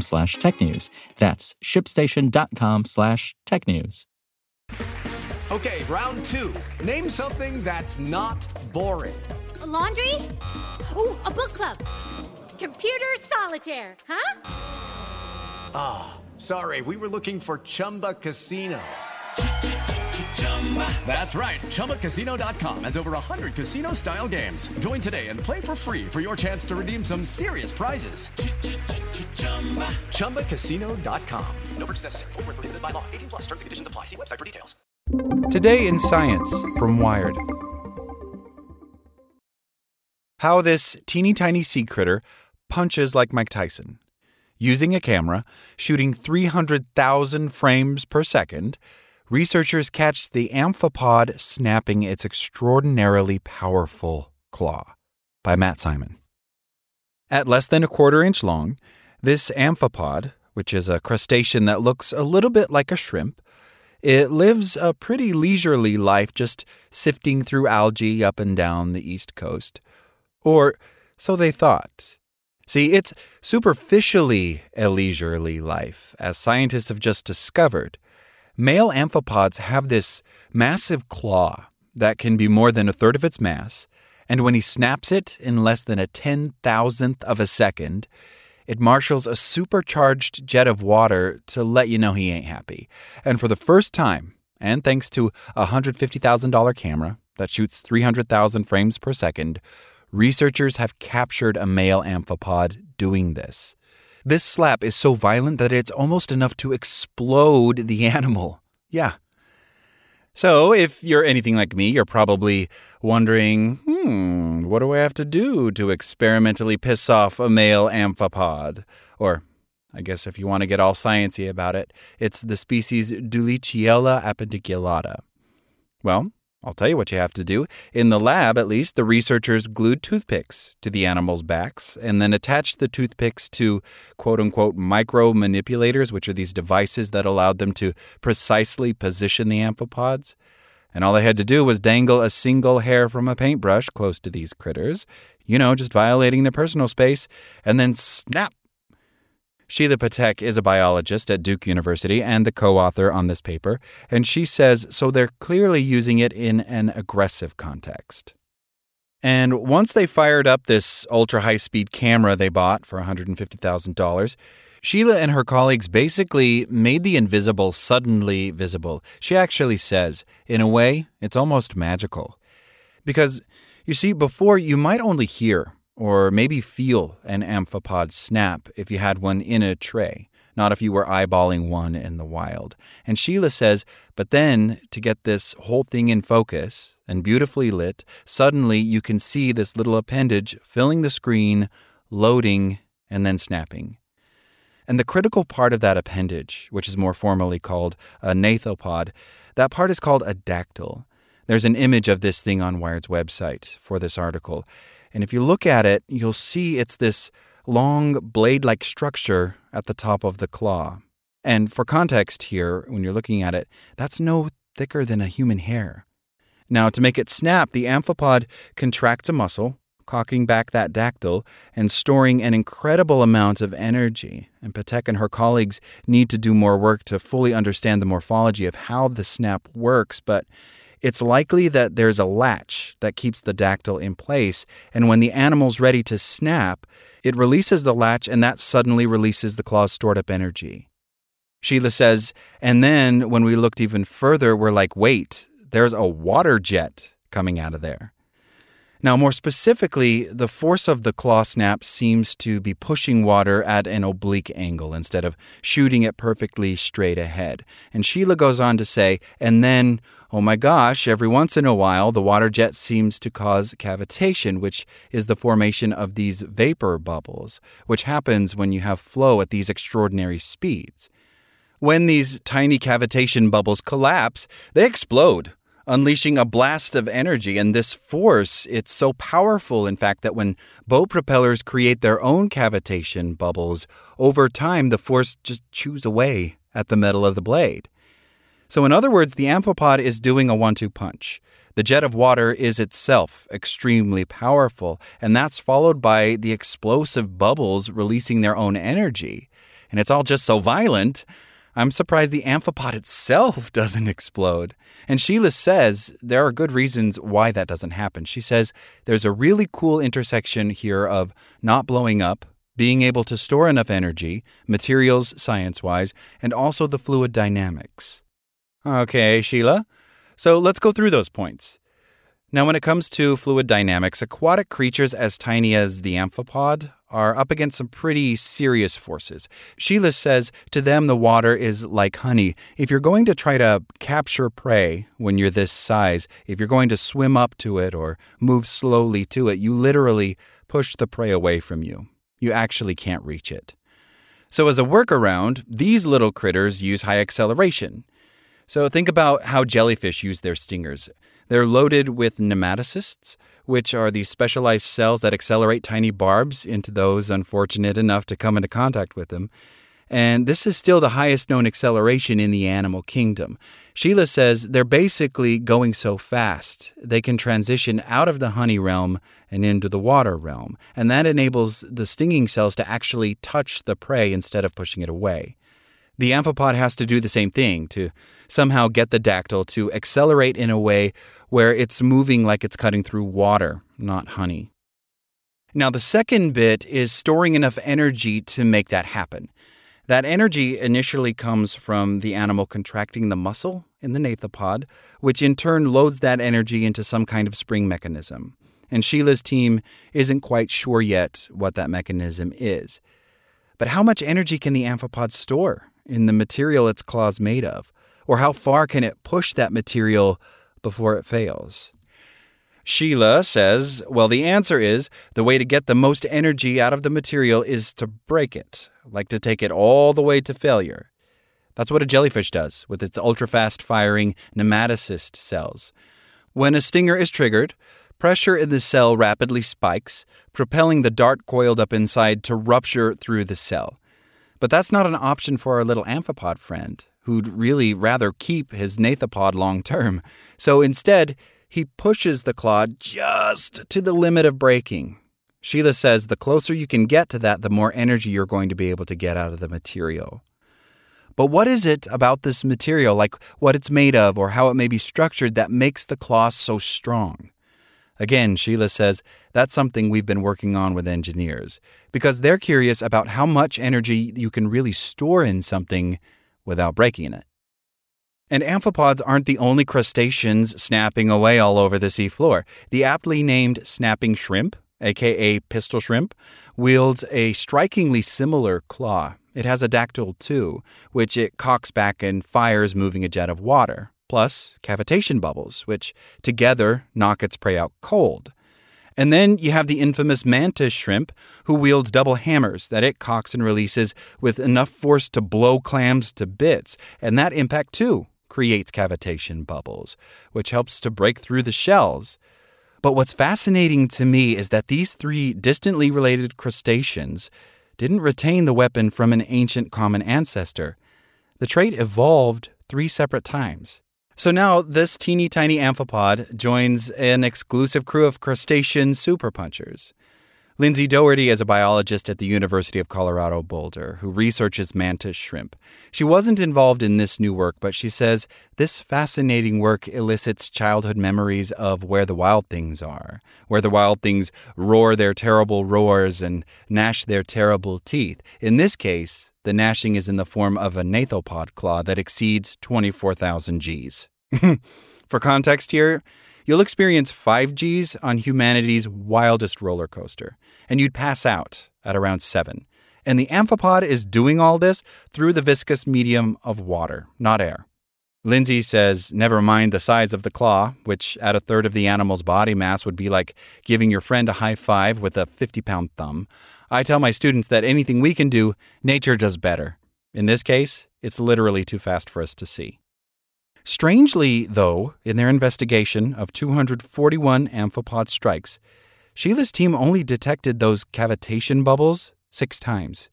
slash technews. That's shipstation.com slash tech news. Okay, round two. Name something that's not boring. A laundry? Ooh, a book club. Computer solitaire, huh? Ah, oh, sorry, we were looking for Chumba Casino. That's right. ChumbaCasino.com has over 100 casino style games. Join today and play for free for your chance to redeem some serious prizes. ChumbaCasino.com. No purchase necessary. Full prohibited by law. 18 plus terms and conditions apply. See website for details. Today in Science from Wired. How this teeny tiny sea critter punches like Mike Tyson. Using a camera, shooting 300,000 frames per second, researchers catch the amphipod snapping its extraordinarily powerful claw. By Matt Simon. At less than a quarter inch long, this amphipod, which is a crustacean that looks a little bit like a shrimp, it lives a pretty leisurely life just sifting through algae up and down the east coast. Or so they thought. See, it's superficially a leisurely life, as scientists have just discovered. Male amphipods have this massive claw that can be more than a third of its mass, and when he snaps it in less than a ten thousandth of a second, it marshals a supercharged jet of water to let you know he ain't happy. And for the first time, and thanks to a $150,000 camera that shoots 300,000 frames per second, researchers have captured a male amphipod doing this. This slap is so violent that it's almost enough to explode the animal. Yeah. So, if you're anything like me, you're probably wondering, hmm, what do I have to do to experimentally piss off a male amphipod? Or, I guess if you want to get all sciency about it, it's the species Dulichiella appendiculata. Well, I'll tell you what you have to do. In the lab, at least, the researchers glued toothpicks to the animals' backs and then attached the toothpicks to quote unquote micro manipulators, which are these devices that allowed them to precisely position the amphipods. And all they had to do was dangle a single hair from a paintbrush close to these critters, you know, just violating their personal space, and then snap, Sheila Patek is a biologist at Duke University and the co author on this paper, and she says so they're clearly using it in an aggressive context. And once they fired up this ultra high speed camera they bought for $150,000, Sheila and her colleagues basically made the invisible suddenly visible. She actually says, in a way, it's almost magical. Because, you see, before you might only hear or maybe feel an amphipod snap if you had one in a tray, not if you were eyeballing one in the wild. And Sheila says, but then to get this whole thing in focus and beautifully lit, suddenly you can see this little appendage filling the screen, loading, and then snapping. And the critical part of that appendage, which is more formally called a gnathopod, that part is called a dactyl. There's an image of this thing on Wired's website for this article. And if you look at it, you'll see it's this long blade like structure at the top of the claw. And for context here, when you're looking at it, that's no thicker than a human hair. Now, to make it snap, the amphipod contracts a muscle, cocking back that dactyl and storing an incredible amount of energy. And Patek and her colleagues need to do more work to fully understand the morphology of how the snap works, but it's likely that there's a latch that keeps the dactyl in place, and when the animal's ready to snap, it releases the latch and that suddenly releases the claw's stored up energy. Sheila says, and then when we looked even further, we're like, wait, there's a water jet coming out of there. Now, more specifically, the force of the claw snap seems to be pushing water at an oblique angle instead of shooting it perfectly straight ahead. And Sheila goes on to say, and then, oh my gosh, every once in a while, the water jet seems to cause cavitation, which is the formation of these vapor bubbles, which happens when you have flow at these extraordinary speeds. When these tiny cavitation bubbles collapse, they explode unleashing a blast of energy. And this force, it's so powerful, in fact, that when boat propellers create their own cavitation bubbles, over time the force just chews away at the metal of the blade. So, in other words, the amphipod is doing a one two punch. The jet of water is itself extremely powerful, and that's followed by the explosive bubbles releasing their own energy. And it's all just so violent I'm surprised the amphipod itself doesn't explode. And Sheila says there are good reasons why that doesn't happen. She says there's a really cool intersection here of not blowing up, being able to store enough energy, materials science wise, and also the fluid dynamics. Okay, Sheila. So let's go through those points. Now, when it comes to fluid dynamics, aquatic creatures as tiny as the amphipod are up against some pretty serious forces. Sheila says to them the water is like honey. If you're going to try to capture prey when you're this size, if you're going to swim up to it or move slowly to it, you literally push the prey away from you. You actually can't reach it. So, as a workaround, these little critters use high acceleration. So, think about how jellyfish use their stingers. They're loaded with nematocysts, which are these specialized cells that accelerate tiny barbs into those unfortunate enough to come into contact with them. And this is still the highest known acceleration in the animal kingdom. Sheila says they're basically going so fast, they can transition out of the honey realm and into the water realm. And that enables the stinging cells to actually touch the prey instead of pushing it away. The amphipod has to do the same thing to somehow get the dactyl to accelerate in a way where it's moving like it's cutting through water, not honey. Now, the second bit is storing enough energy to make that happen. That energy initially comes from the animal contracting the muscle in the gnathopod, which in turn loads that energy into some kind of spring mechanism. And Sheila's team isn't quite sure yet what that mechanism is. But how much energy can the amphipod store? In the material its claws made of? Or how far can it push that material before it fails? Sheila says, well, the answer is the way to get the most energy out of the material is to break it, like to take it all the way to failure. That's what a jellyfish does with its ultra fast firing nematocyst cells. When a stinger is triggered, pressure in the cell rapidly spikes, propelling the dart coiled up inside to rupture through the cell. But that's not an option for our little amphipod friend, who'd really rather keep his gnathopod long term. So instead, he pushes the claw just to the limit of breaking. Sheila says the closer you can get to that, the more energy you're going to be able to get out of the material. But what is it about this material, like what it's made of or how it may be structured, that makes the claw so strong? Again, Sheila says that's something we've been working on with engineers because they're curious about how much energy you can really store in something without breaking it. And amphipods aren't the only crustaceans snapping away all over the seafloor. The aptly named snapping shrimp, aka pistol shrimp, wields a strikingly similar claw. It has a dactyl too, which it cocks back and fires moving a jet of water plus cavitation bubbles, which together knock its prey out cold. And then you have the infamous mantis shrimp, who wields double hammers that it cocks and releases with enough force to blow clams to bits. And that impact, too, creates cavitation bubbles, which helps to break through the shells. But what's fascinating to me is that these three distantly related crustaceans didn't retain the weapon from an ancient common ancestor. The trait evolved three separate times. So now this teeny tiny amphipod joins an exclusive crew of crustacean super punchers. Lindsay Doherty is a biologist at the University of Colorado Boulder who researches mantis shrimp. She wasn't involved in this new work, but she says this fascinating work elicits childhood memories of where the wild things are, where the wild things roar their terrible roars and gnash their terrible teeth. In this case, the gnashing is in the form of a gnathopod claw that exceeds 24,000 Gs. For context here, You'll experience 5Gs on humanity's wildest roller coaster, and you'd pass out at around 7. And the amphipod is doing all this through the viscous medium of water, not air. Lindsay says, never mind the size of the claw, which at a third of the animal's body mass would be like giving your friend a high five with a 50 pound thumb. I tell my students that anything we can do, nature does better. In this case, it's literally too fast for us to see. Strangely, though, in their investigation of 241 amphipod strikes, Sheila's team only detected those cavitation bubbles six times.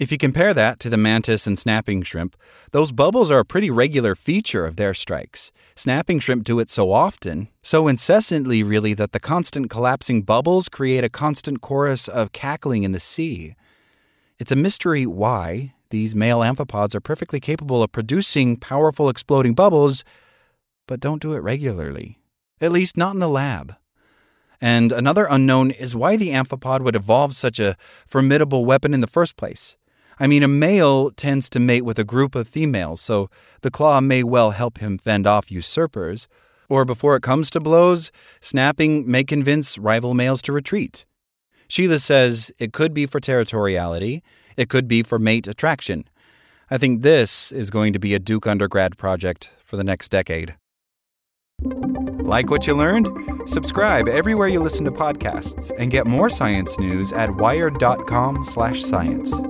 If you compare that to the mantis and snapping shrimp, those bubbles are a pretty regular feature of their strikes. Snapping shrimp do it so often, so incessantly, really, that the constant collapsing bubbles create a constant chorus of cackling in the sea. It's a mystery why these male amphipods are perfectly capable of producing powerful exploding bubbles, but don't do it regularly. At least not in the lab. And another unknown is why the amphipod would evolve such a formidable weapon in the first place. I mean, a male tends to mate with a group of females, so the claw may well help him fend off usurpers. Or before it comes to blows, snapping may convince rival males to retreat. Sheila says it could be for territoriality, it could be for mate attraction. I think this is going to be a Duke undergrad project for the next decade. Like what you learned? Subscribe everywhere you listen to podcasts and get more science news at wired.com/science.